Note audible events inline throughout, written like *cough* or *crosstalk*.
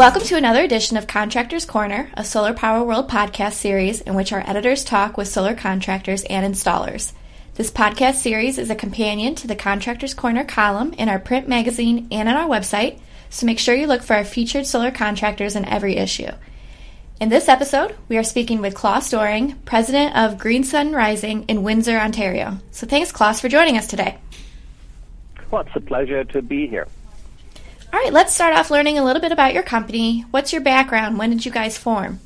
Welcome to another edition of Contractors Corner, a Solar Power World podcast series in which our editors talk with solar contractors and installers. This podcast series is a companion to the Contractors Corner column in our print magazine and on our website, so make sure you look for our featured solar contractors in every issue. In this episode, we are speaking with Klaus Dohring, president of Green Sun Rising in Windsor, Ontario. So thanks, Klaus, for joining us today. Well, it's a pleasure to be here. All right, let's start off learning a little bit about your company. What's your background? When did you guys form?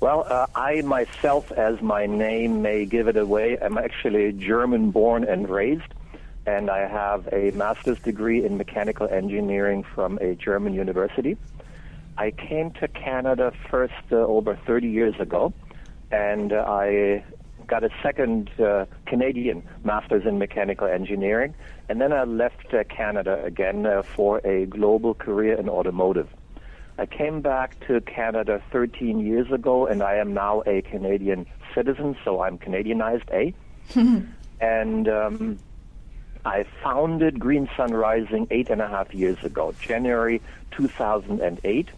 Well, uh, I myself, as my name may give it away, am actually German born and raised, and I have a master's degree in mechanical engineering from a German university. I came to Canada first uh, over 30 years ago, and I got a second uh, Canadian master's in mechanical engineering, and then I left uh, Canada again uh, for a global career in automotive. I came back to Canada 13 years ago, and I am now a Canadian citizen, so I'm Canadianized, eh? *laughs* and um, I founded Green Sun Rising eight and a half years ago, January 2008.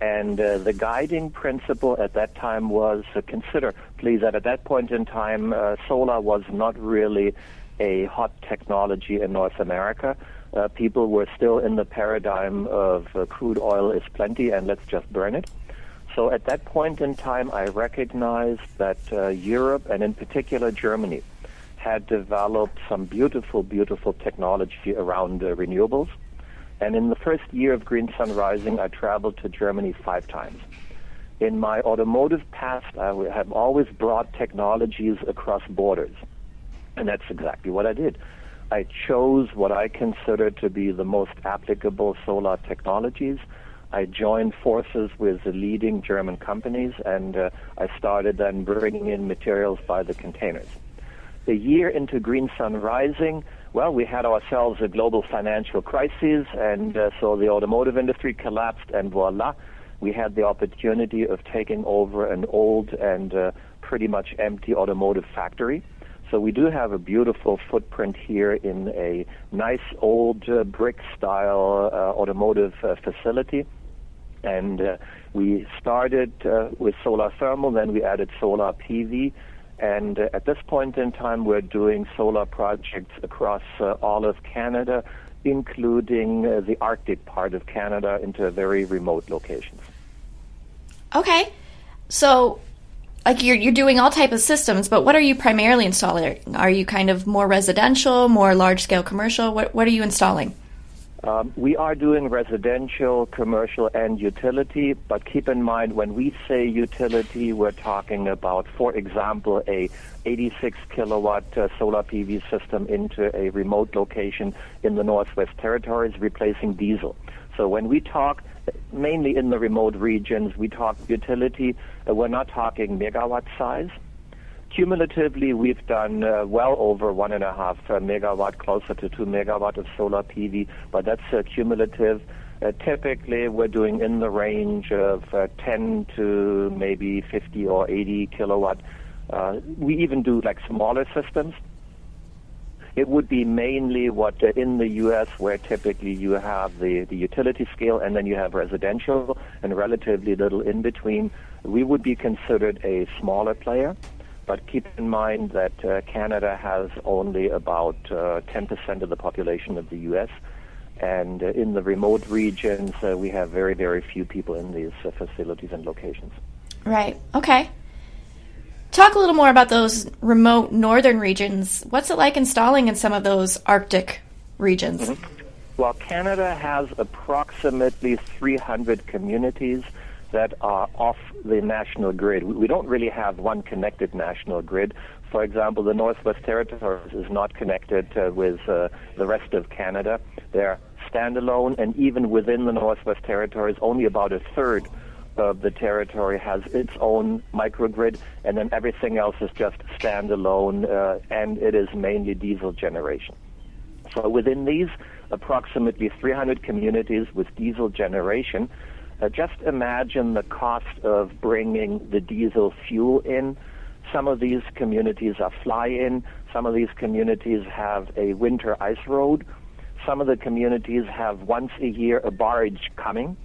And uh, the guiding principle at that time was uh, consider, please, that at that point in time, uh, solar was not really a hot technology in North America. Uh, people were still in the paradigm of uh, crude oil is plenty and let's just burn it. So at that point in time, I recognized that uh, Europe and in particular Germany had developed some beautiful, beautiful technology around renewables and in the first year of Green Sun Rising, I traveled to Germany five times. In my automotive past, I have always brought technologies across borders. And that's exactly what I did. I chose what I consider to be the most applicable solar technologies. I joined forces with the leading German companies, and uh, I started then bringing in materials by the containers. A year into Green Sun Rising, well, we had ourselves a global financial crisis, and uh, so the automotive industry collapsed, and voila, we had the opportunity of taking over an old and uh, pretty much empty automotive factory. So we do have a beautiful footprint here in a nice old uh, brick style uh, automotive uh, facility. And uh, we started with solar thermal, then we added solar PV, and uh, at this point in time, we're doing solar projects across uh, all of Canada, including uh, the Arctic part of Canada into very remote locations. Okay. So, like you're you're doing all type of systems, but what are you primarily installing? Are you kind of more residential, more large scale commercial? What what are you installing? Um, we are doing residential, commercial, and utility, but keep in mind when we say utility, we're talking about, for example, a 86 kilowatt uh, solar PV system into a remote location in the Northwest Territories, replacing diesel. So when we talk mainly in the remote regions, we talk utility, uh, we're not talking megawatt size. Cumulatively, we've done uh, well over one and a half uh, megawatt, closer to two megawatt of solar PV, but that's uh, cumulative. Uh, typically, we're doing in the range of uh, 10 to maybe 50 or 80 kilowatt. Uh, we even do like smaller systems. It would be mainly what in the U.S. where typically you have the, the utility scale and then you have residential and relatively little in between. We would be considered a smaller player. But keep in mind that uh, Canada has only about uh, 10% of the population of the U.S. And uh, in the remote regions, uh, we have very, very few people in these uh, facilities and locations. Right. Okay. Talk a little more about those remote northern regions. What's it like installing in some of those Arctic regions? Mm-hmm. Well, Canada has approximately 300 communities that are off the national grid. We don't really have one connected national grid. For example, the Northwest Territories is not connected uh, with uh, the rest of Canada. They're standalone, and even within the Northwest Territories, only about a third of the territory has its own microgrid, and then everything else is just standalone, uh, and it is mainly diesel generation. So within these approximately 300 communities with diesel generation, uh, just imagine the cost of bringing the diesel fuel in. Some of these communities are fly-in. Some of these communities have a winter ice road. Some of the communities have once a year a barge coming.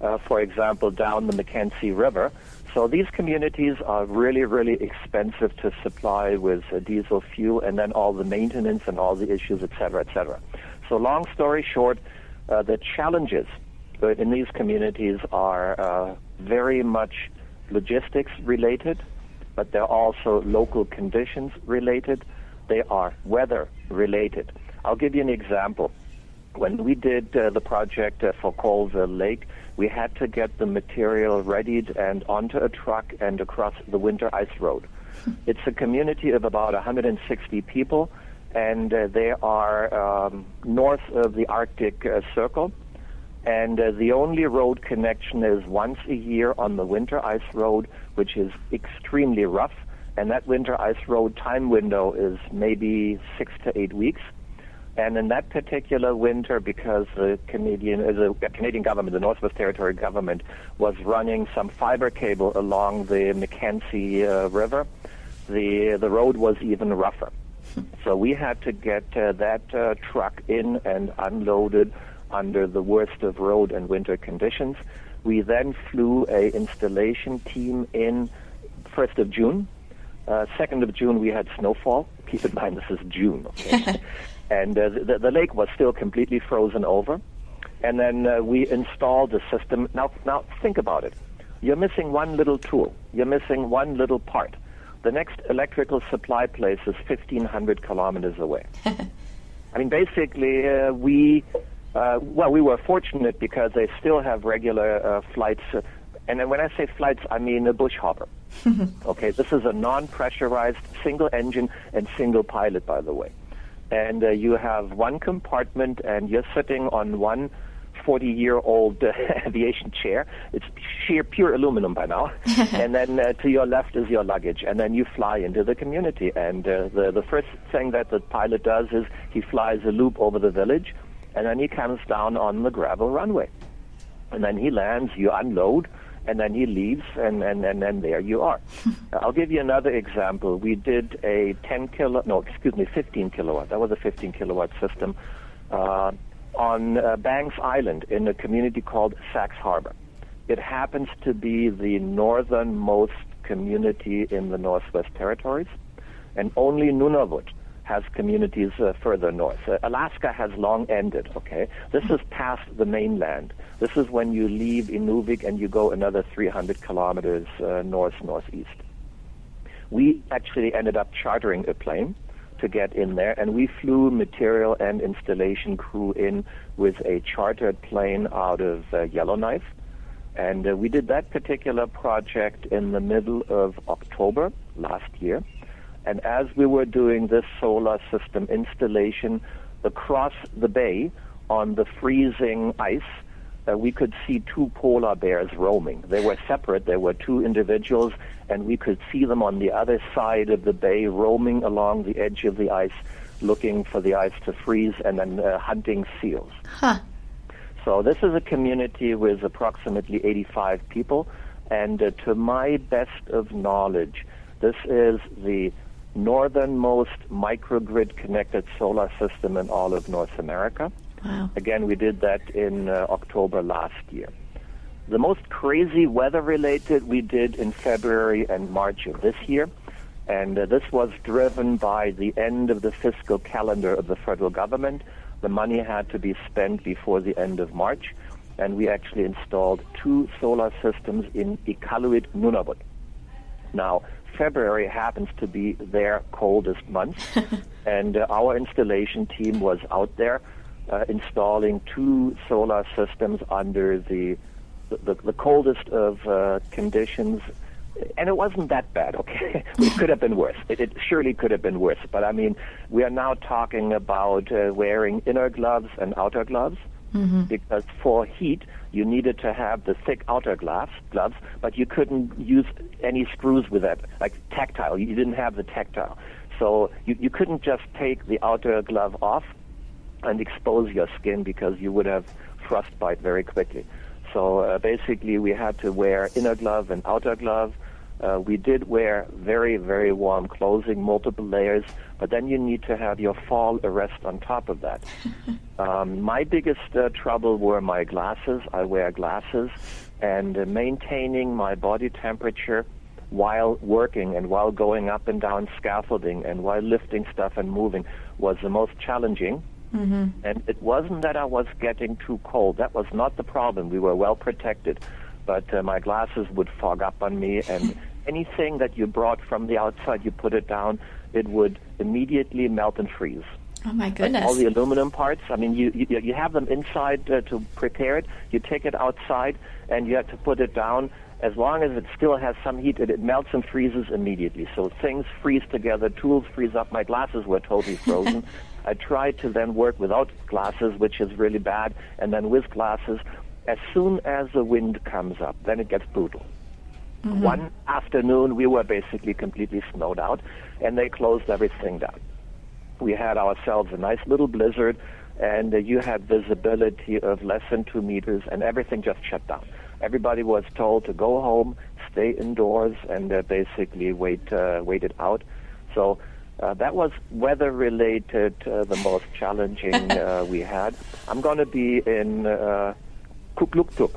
uh, for example, down the Mackenzie River. So these communities are really, really expensive to supply with uh, diesel fuel and then all the maintenance and all the issues, et cetera, et cetera. So long story short, uh, the challenges in these communities are uh, very much logistics related, but they're also local conditions related. They are weather related. I'll give you an example. When we did uh, the project uh, for Colville Lake, we had to get the material readied and onto a truck and across the winter ice road. *laughs* It's a community of about 160 people, and uh, they are um, north of the Arctic uh, Circle. And uh, the only road connection is once a year on the winter ice road, which is extremely rough. And that winter ice road time window is maybe six to eight weeks. And in that particular winter, because the Canadian, uh, the Canadian government, the Northwest Territory government, was running some fiber cable along the Mackenzie uh, River, the the road was even rougher. So we had to get uh, that uh, truck in and unloaded under the worst of road and winter conditions. We then flew a installation team in 1st of June. Uh, 2nd of June we had snowfall. Keep in mind this is June. Okay? *laughs* and uh, the, the lake was still completely frozen over. And then uh, we installed the system. Now, now think about it. You're missing one little tool. You're missing one little part. The next electrical supply place is 1,500 kilometers away. *laughs* I mean, basically, uh, we uh, well, we were fortunate because they still have regular uh, flights. Uh, and when I say flights, I mean a bush hopper. *laughs* okay, this is a non-pressurized single engine and single pilot, by the way and uh, you have one compartment, and you're sitting on one 40 year old uh, *laughs* aviation chair. It's sheer pure aluminum by now. *laughs* and then uh, to your left is your luggage. And then you fly into the community. And uh, the, the first thing that the pilot does is he flies a loop over the village. And then he comes down on the gravel runway. And then he lands, you unload, and then he leaves, and, and, and then there you are. *laughs* I'll give you another example. We did a 10 kilo, no, excuse me, 15 kilowatt. That was a 15 kilowatt system uh, on uh, Banks Island in a community called Sachs Harbor. It happens to be the northernmost community in the Northwest Territories, and only Nunavut has communities uh, further north. Uh, Alaska has long ended, okay? This is past the mainland. This is when you leave Inuvik and you go another 300 kilometers uh, north northeast. We actually ended up chartering a plane to get in there, and we flew material and installation crew in with a chartered plane out of uh, Yellowknife. And uh, we did that particular project in the middle of October last year. And as we were doing this solar system installation across the bay on the freezing ice, uh, we could see two polar bears roaming. They were separate. There were two individuals, and we could see them on the other side of the bay roaming along the edge of the ice, looking for the ice to freeze and then uh, hunting seals. Huh. So this is a community with approximately 85 people, and uh, to my best of knowledge, this is the northernmost microgrid connected solar system in all of North America. Wow. Again, we did that in uh, October last year. The most crazy weather related we did in February and March of this year. And uh, this was driven by the end of the fiscal calendar of the federal government. The money had to be spent before the end of March. And we actually installed two solar systems in Iqaluit, Nunavut. Now, February happens to be their coldest month, *laughs* and uh, our installation team was out there uh, installing two solar systems under the the, the coldest of uh, conditions. And it wasn't that bad, okay? *laughs* it could have been worse. It, it, surely could have been worse. But I mean, we are now talking about uh, wearing inner gloves and outer gloves mm-hmm. because for heat, you needed to have the thick outer glass gloves, but you couldn't use any screws with that, like tactile. You didn't have the tactile. So you, you couldn't just take the outer glove off and expose your skin because you would have frostbite very quickly. So uh, basically, we had to wear inner glove and outer glove. Uh, we did wear very, very warm clothing, multiple layers, but then you need to have your fall arrest on top of that. *laughs* um, my biggest uh, trouble were my glasses. I wear glasses, and uh, maintaining my body temperature while working and while going up and down scaffolding and while lifting stuff and moving was the most challenging. Mm-hmm. And it wasn't that I was getting too cold. That was not the problem. We were well protected but uh, my glasses would fog up on me, and *laughs* anything that you brought from the outside, you put it down, it would immediately melt and freeze. Oh my goodness! Like all the aluminum parts. I mean, you you, you have them inside uh, to prepare it. You take it outside, and you have to put it down. As long as it still has some heat, it, it melts and freezes immediately. So things freeze together. Tools freeze up. My glasses were totally frozen. *laughs* I tried to then work without glasses, which is really bad, and then with glasses as soon as the wind comes up, then it gets brutal. Mm-hmm. One afternoon, we were basically completely snowed out, and they closed everything down. We had ourselves a nice little blizzard, and uh, you had visibility of less than two meters, and everything just shut down. Everybody was told to go home, stay indoors, and uh, basically wait uh, wait it out. So uh, that was weather related, uh, the most challenging *laughs* uh, we had. I'm going to be in uh, Kugluktuk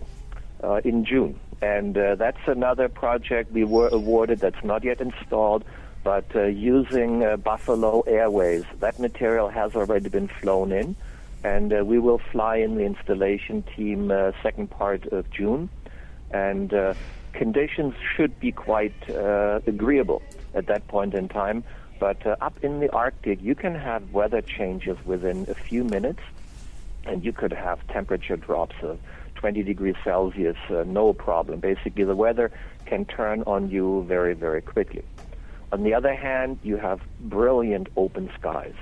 uh, in June. And uh, that's another project we were awarded that's not yet installed, but uh, using uh, Buffalo Airways. That material has already been flown in, and uh, we will fly in the installation team uh, second part of June. And conditions should be quite agreeable at that point in time. But up in the Arctic, you can have weather changes within a few minutes, and you could have temperature drops of 20 degrees Celsius, uh, no problem. Basically, the weather can turn on you very, very quickly. On the other hand, you have brilliant open skies,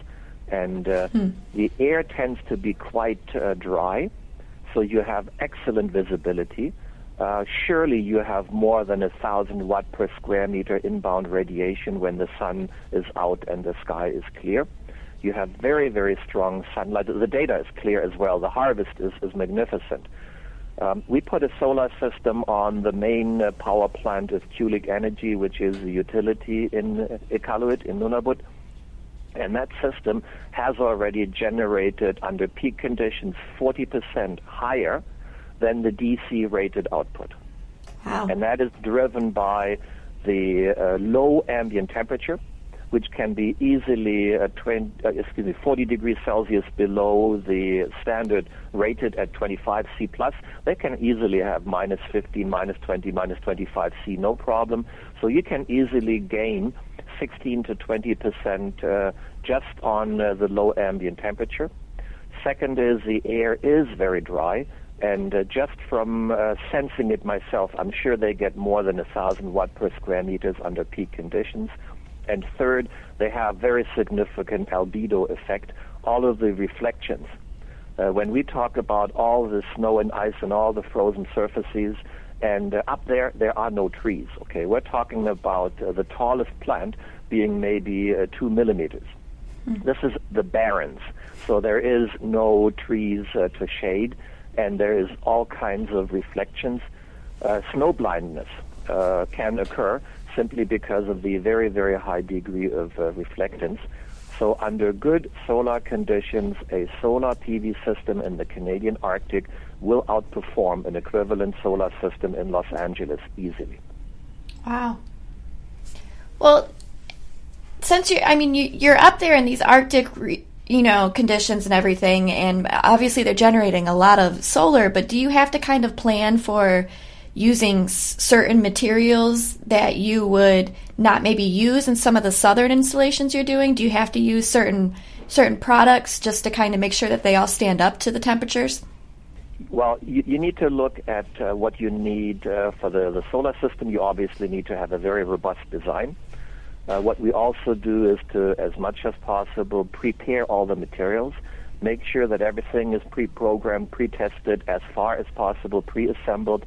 and uh, hmm. the air tends to be quite uh, dry, so you have excellent visibility. Uh, surely you have more than a thousand watt per square meter inbound radiation when the sun is out and the sky is clear. You have very, very strong sunlight. The data is clear as well. The harvest is, is magnificent. Um, we put a solar system on the main uh, power plant of Qulliq Energy, which is a utility in uh, Iqaluit, in Nunavut. And that system has already generated, under peak conditions, 40% higher than the DC rated output. Wow. And that is driven by the uh, low ambient temperature which can be easily uh, 20, uh, excuse me, 40 degrees Celsius below the standard rated at 25 C plus. They can easily have minus 15, minus 20, minus 25 C, no problem. So you can easily gain 16 to 20 percent uh, just on uh, the low ambient temperature. Second is the air is very dry. And uh, just from uh, sensing it myself, I'm sure they get more than a thousand watt per square meters under peak conditions. And third, they have very significant albedo effect, all of the reflections. Uh, when we talk about all the snow and ice and all the frozen surfaces, and uh, up there, there are no trees. Okay, we're talking about uh, the tallest plant being maybe uh, two millimeters. Mm. This is the barrens, so there is no trees uh, to shade, and there is all kinds of reflections. Uh, snow blindness can occur simply because of the very, very high degree of uh, reflectance. So under good solar conditions, a solar PV system in the Canadian Arctic will outperform an equivalent solar system in Los Angeles easily. Wow. Well, since you, I mean, you, you're up there in these Arctic, you know, conditions and everything, and obviously they're generating a lot of solar, but do you have to kind of plan for using certain materials that you would not maybe use in some of the southern installations you're doing? Do you have to use certain certain products just to kind of make sure that they all stand up to the temperatures? Well, you, you need to look at uh, what you need uh, for the, the solar system. You obviously need to have a very robust design. Uh, what we also do is to, as much as possible, prepare all the materials, make sure that everything is pre-programmed, pre-tested, as far as possible, pre-assembled,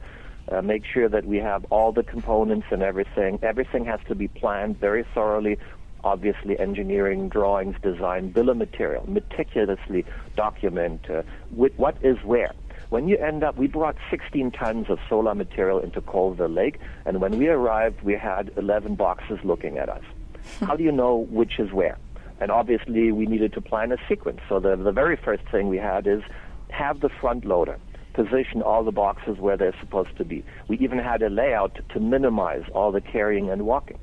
uh, make sure that we have all the components and everything. Everything has to be planned very thoroughly. Obviously, engineering, drawings, design, bill of material, meticulously document uh, with what is where. when you end up, we brought 16 tons of solar material into Colville Lake, and when we arrived, we had 11 boxes looking at us. *laughs* How do you know which is where? And obviously, we needed to plan a sequence. So the, the very first thing we had is have the front loader position all the boxes where they're supposed to be. We even had a layout to minimize all the carrying and walking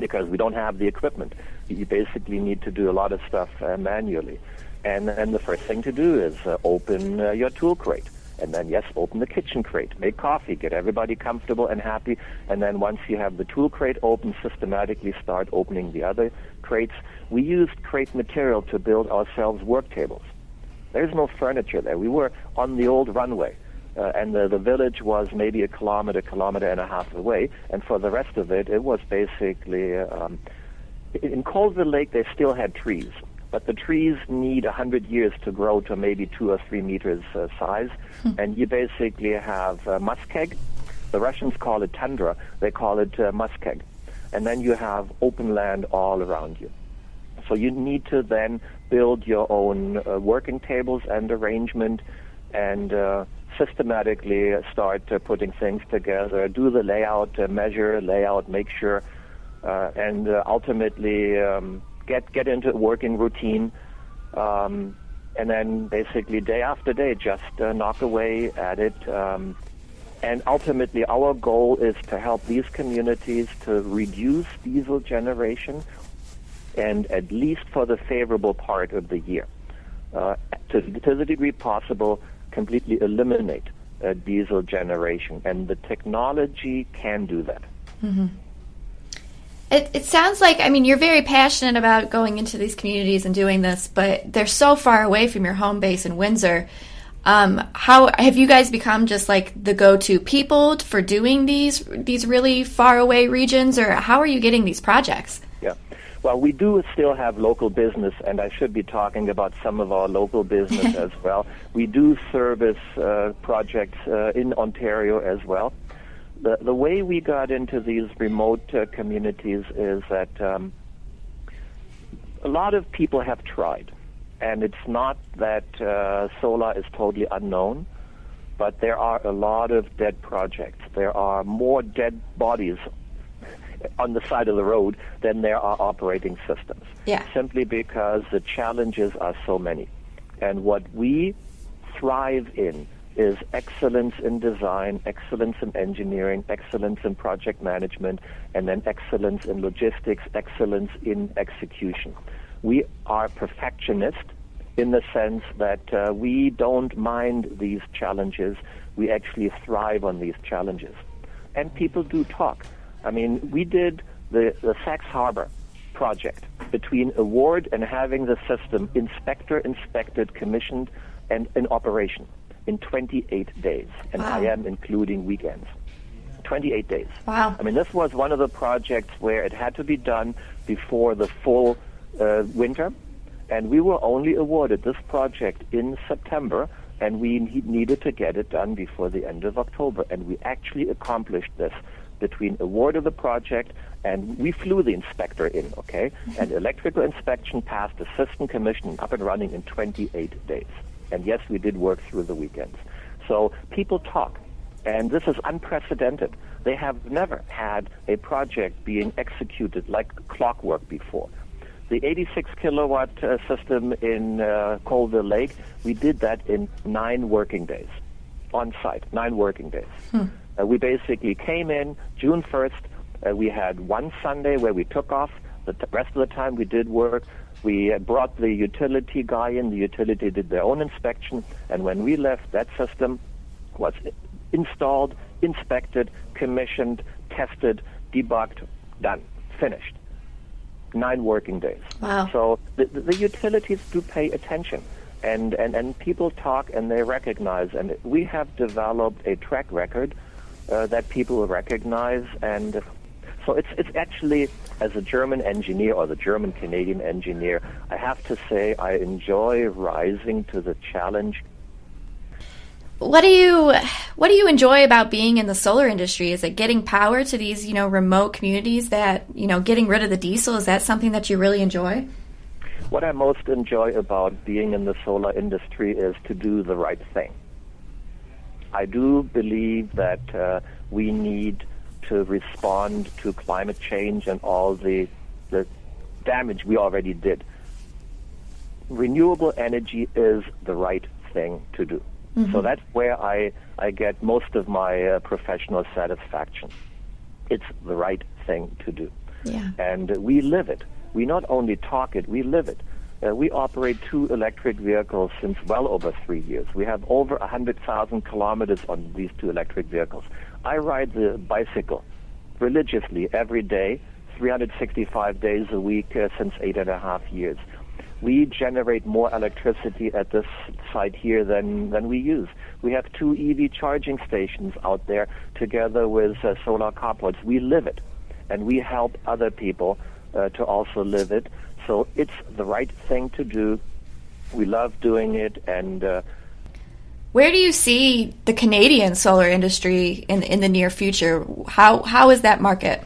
because we don't have the equipment. You basically need to do a lot of stuff uh, manually. And, and the first thing to do is uh, open uh, your tool crate. And then, yes, open the kitchen crate, make coffee, get everybody comfortable and happy. And then once you have the tool crate open, systematically start opening the other crates. We used crate material to build ourselves work tables. There's no furniture there. We were on the old runway. Uh, and the, the village was maybe a kilometer, kilometer and a half away. And for the rest of it, it was basically um, in Colville Lake. They still had trees, but the trees need a hundred years to grow to maybe two or three meters uh, size. Hmm. And you basically have uh, muskeg. The Russians call it tundra. They call it uh, muskeg. And then you have open land all around you. So you need to then build your own uh, working tables and arrangement and uh, systematically start uh, putting things together, do the layout, uh, measure layout, make sure, uh, and uh, ultimately um, get get into a working routine, um, and then basically day after day just knock away at it. Um, and ultimately, our goal is to help these communities to reduce diesel generation, and at least for the favorable part of the year, uh, to, to the degree possible, completely eliminate uh, diesel generation, and the technology can do that. Mm-hmm. It, it sounds like, I mean, you're very passionate about going into these communities and doing this, but they're so far away from your home base in Windsor. Um, how have you guys become just like the go-to people for doing these these really far away regions, or how are you getting these projects? Yeah. Well, we do still have local business, and I should be talking about some of our local business *laughs* as well. We do service uh, projects uh, in Ontario as well. The, the way we got into these remote uh, communities is that um, a lot of people have tried, and it's not that uh, solar is totally unknown but there are a lot of dead projects. There are more dead bodies on the side of the road than there are operating systems. Yeah. Simply because the challenges are so many. And what we thrive in is excellence in design, excellence in engineering, excellence in project management, and then excellence in logistics, excellence in execution. We are perfectionists in the sense that uh, we don't mind these challenges. We actually thrive on these challenges. And people do talk. I mean, we did the, the Sachs Harbor project between award and having the system inspector inspected, commissioned, and in operation in 28 days. And wow. I am including weekends. 28 days. Wow. I mean, this was one of the projects where it had to be done before the full uh, winter. And we were only awarded this project in September, and we needed to get it done before the end of October. And we actually accomplished this between award of the project and we flew the inspector in, okay? And electrical inspection passed the system commission up and running in 28 days. And yes, we did work through the weekends. So people talk, and this is unprecedented. They have never had a project being executed like clockwork before. The 86 kilowatt uh, system in uh, Colville Lake, we did that in nine working days, on site, nine working days. Hmm. Uh, we basically came in June 1st. Uh, we had one Sunday where we took off. The t- rest of the time we did work. We uh, brought the utility guy in. The utility did their own inspection. And when we left, that system was installed, inspected, commissioned, tested, debugged, done, finished. Nine working days. Wow. So the, the utilities do pay attention and, and, and people talk and they recognize. And we have developed a track record uh, that people recognize. And so it's, it's actually, as a German engineer or the German Canadian engineer, I have to say I enjoy rising to the challenge. What do you what do you enjoy about being in the solar industry? Is it getting power to these, you know, remote communities that, you know, getting rid of the diesel? Is that something that you really enjoy? What I most enjoy about being in the solar industry is to do the right thing I do believe that uh, we need to respond to climate change and all the, the damage we already did. Renewable energy is the right thing to do. Mm-hmm. So that's where I, I get most of my uh, professional satisfaction. It's the right thing to do. Yeah. And we live it. We not only talk it, we live it. Uh, we operate two electric vehicles since well over three years. We have over 100,000 kilometers on these two electric vehicles. I ride the bicycle religiously every day, 365 days a week uh, since eight and a half years. We generate more electricity at this site here than, than we use. We have two EV charging stations out there together with uh, solar carports. We live it, and we help other people uh, to also live it. So it's the right thing to do. We love doing it, and uh, where do you see the Canadian solar industry in in the near future? How how is that market?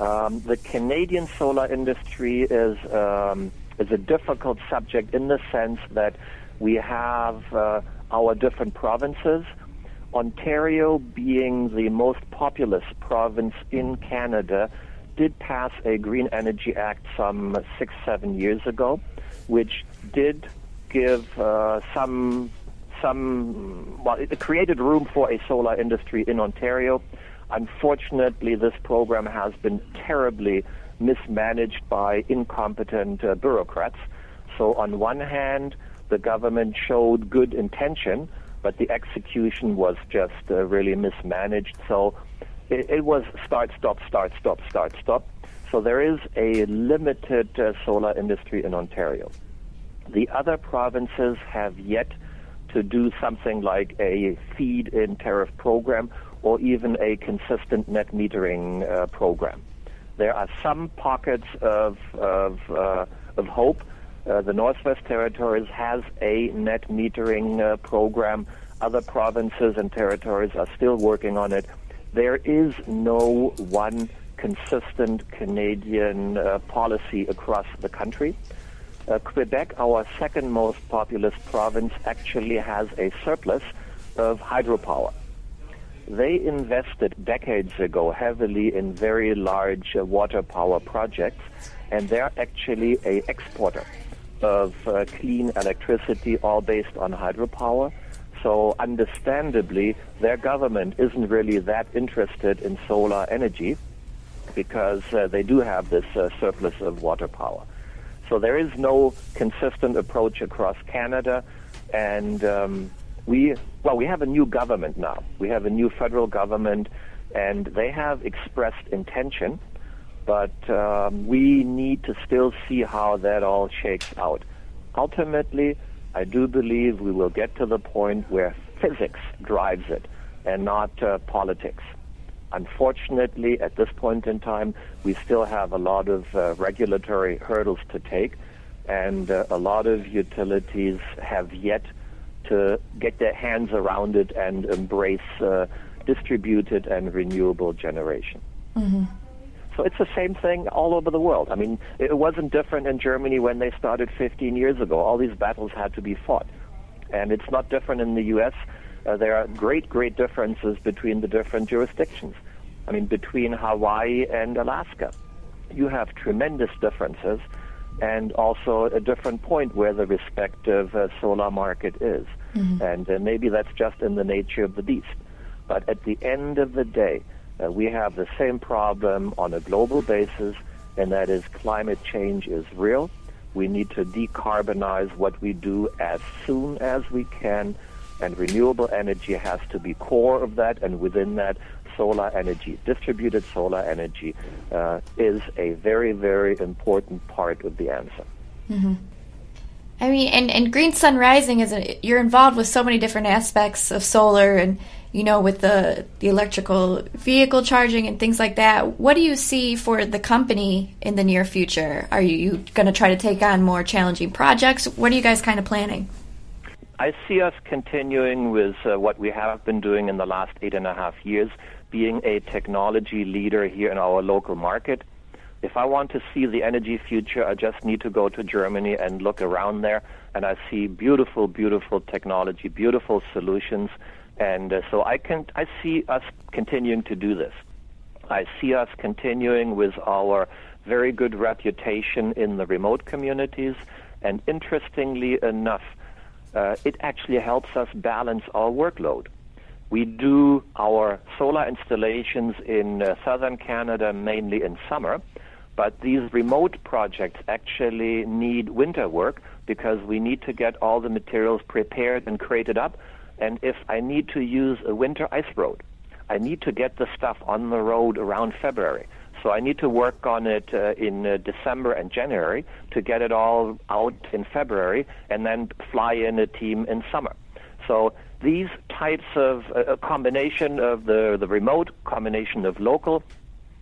Um, the Canadian solar industry is um, is a difficult subject in the sense that we have uh, our different provinces. Ontario, being the most populous province in Canada, did pass a Green Energy Act some six, seven years ago, which did give uh, some some well, it created room for a solar industry in Ontario. Unfortunately, this program has been terribly mismanaged by incompetent uh, bureaucrats. So, on one hand, the government showed good intention, but the execution was just uh, really mismanaged. So, it, it was start, stop, start, stop, start, stop. So there is a limited uh, solar industry in Ontario. The other provinces have yet to do something like a feed-in tariff program or even a consistent net metering uh, program. There are some pockets of, of, uh, of hope. Uh, the Northwest Territories has a net metering uh, program. Other provinces and territories are still working on it. There is no one consistent Canadian uh, policy across the country. Uh, Quebec, our second most populous province, actually has a surplus of hydropower. They invested decades ago heavily in very large uh, water power projects, and they're actually a exporter of uh, clean electricity, all based on hydropower. So, understandably, their government isn't really that interested in solar energy because uh, they do have this uh, surplus of water power. So there is no consistent approach across Canada, and um, we well we have a new government now. We have a new federal government, and they have expressed intention, but um, we need to still see how that all shakes out. Ultimately, I do believe we will get to the point where physics drives it and not uh, politics. Unfortunately, at this point in time, we still have a lot of uh, regulatory hurdles to take, and uh, a lot of utilities have yet to get their hands around it and embrace uh, distributed and renewable generation. Mm-hmm. So it's the same thing all over the world. I mean, it wasn't different in Germany when they started 15 years ago. All these battles had to be fought. And it's not different in the U.S. Uh, there are great, great differences between the different jurisdictions. I mean, between Hawaii and Alaska, you have tremendous differences and also a different point where the respective uh, solar market is. Mm-hmm. And uh, maybe that's just in the nature of the beast. But at the end of the day, uh, we have the same problem on a global basis, and that is climate change is real. We need to decarbonize what we do as soon as we can and renewable energy has to be core of that, and within that, solar energy, distributed solar energy, uh, is a very, very important part of the answer. Mm-hmm. I mean, and, and Green Sun Rising is a, you're involved with so many different aspects of solar, and you know, with the the electrical vehicle charging and things like that. What do you see for the company in the near future? Are you, you going to try to take on more challenging projects? What are you guys kind of planning? I see us continuing with uh, what we have been doing in the last eight and a half years, being a technology leader here in our local market. If I want to see the energy future, I just need to go to Germany and look around there, and I see beautiful, beautiful technology, beautiful solutions, And uh, so I can I see us continuing to do this. I see us continuing with our very good reputation in the remote communities, and interestingly enough, uh, it actually helps us balance our workload. We do our solar installations in uh, southern Canada mainly in summer, but these remote projects actually need winter work because we need to get all the materials prepared and crated up. And if I need to use a winter ice road, I need to get the stuff on the road around February. So I need to work on it uh, in uh, December and January to get it all out in February and then fly in a team in summer. So these types of uh, a combination of the, the remote, combination of local,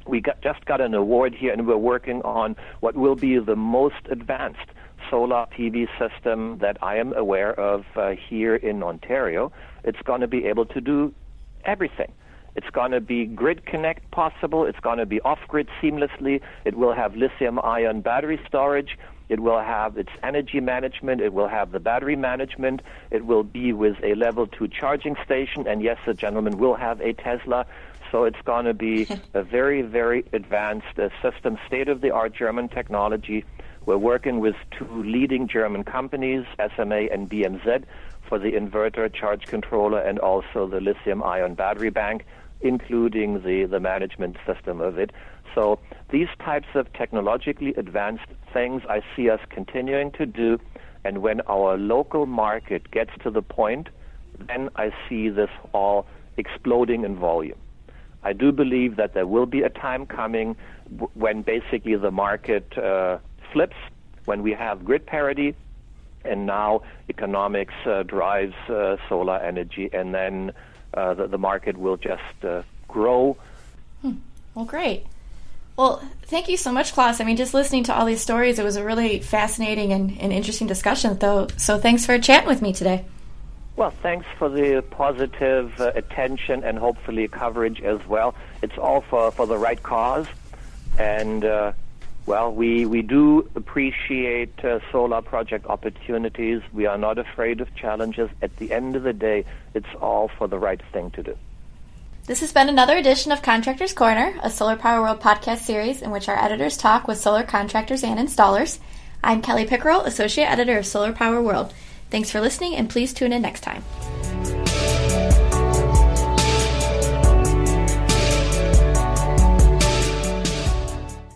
we got, just got an award here and we're working on what will be the most advanced solar PV system that I am aware of uh, here in Ontario. It's going to be able to do everything. It's going to be grid connect possible. It's going to be off grid seamlessly. It will have lithium ion battery storage. It will have its energy management. It will have the battery management. It will be with a level two charging station. And yes, the gentleman will have a Tesla. So it's going to be *laughs* a very, very advanced uh, system, state of the art German technology. We're working with two leading German companies, SMA and BMZ, for the inverter, charge controller, and also the lithium ion battery bank including the, the management system of it. So these types of technologically advanced things I see us continuing to do, and when our local market gets to the point, then I see this all exploding in volume. I do believe that there will be a time coming w- when basically the market uh, flips, when we have grid parity, and now economics uh, drives uh, solar energy, and then uh, the, the market will just uh, grow. Hmm. Well, great. Well, thank you so much, Klaus. I mean, just listening to all these stories, it was a really fascinating and, and interesting discussion, though. So thanks for chatting with me today. Well, thanks for the positive uh, attention and hopefully coverage as well. It's all for, for the right cause. And uh, well, we, we do appreciate uh, solar project opportunities. We are not afraid of challenges. At the end of the day, it's all for the right thing to do. This has been another edition of Contractors Corner, a Solar Power World podcast series in which our editors talk with solar contractors and installers. I'm Kelly Pickerel, Associate Editor of Solar Power World. Thanks for listening, and please tune in next time.